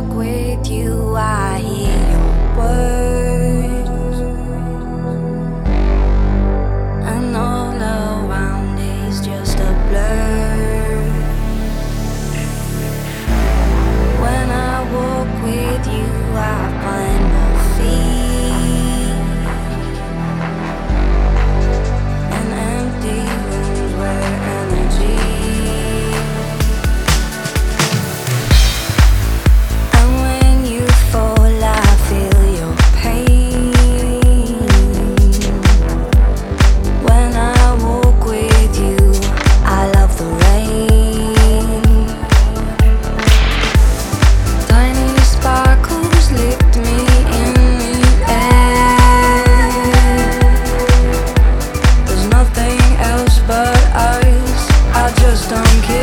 talk with you, I hear. don't care.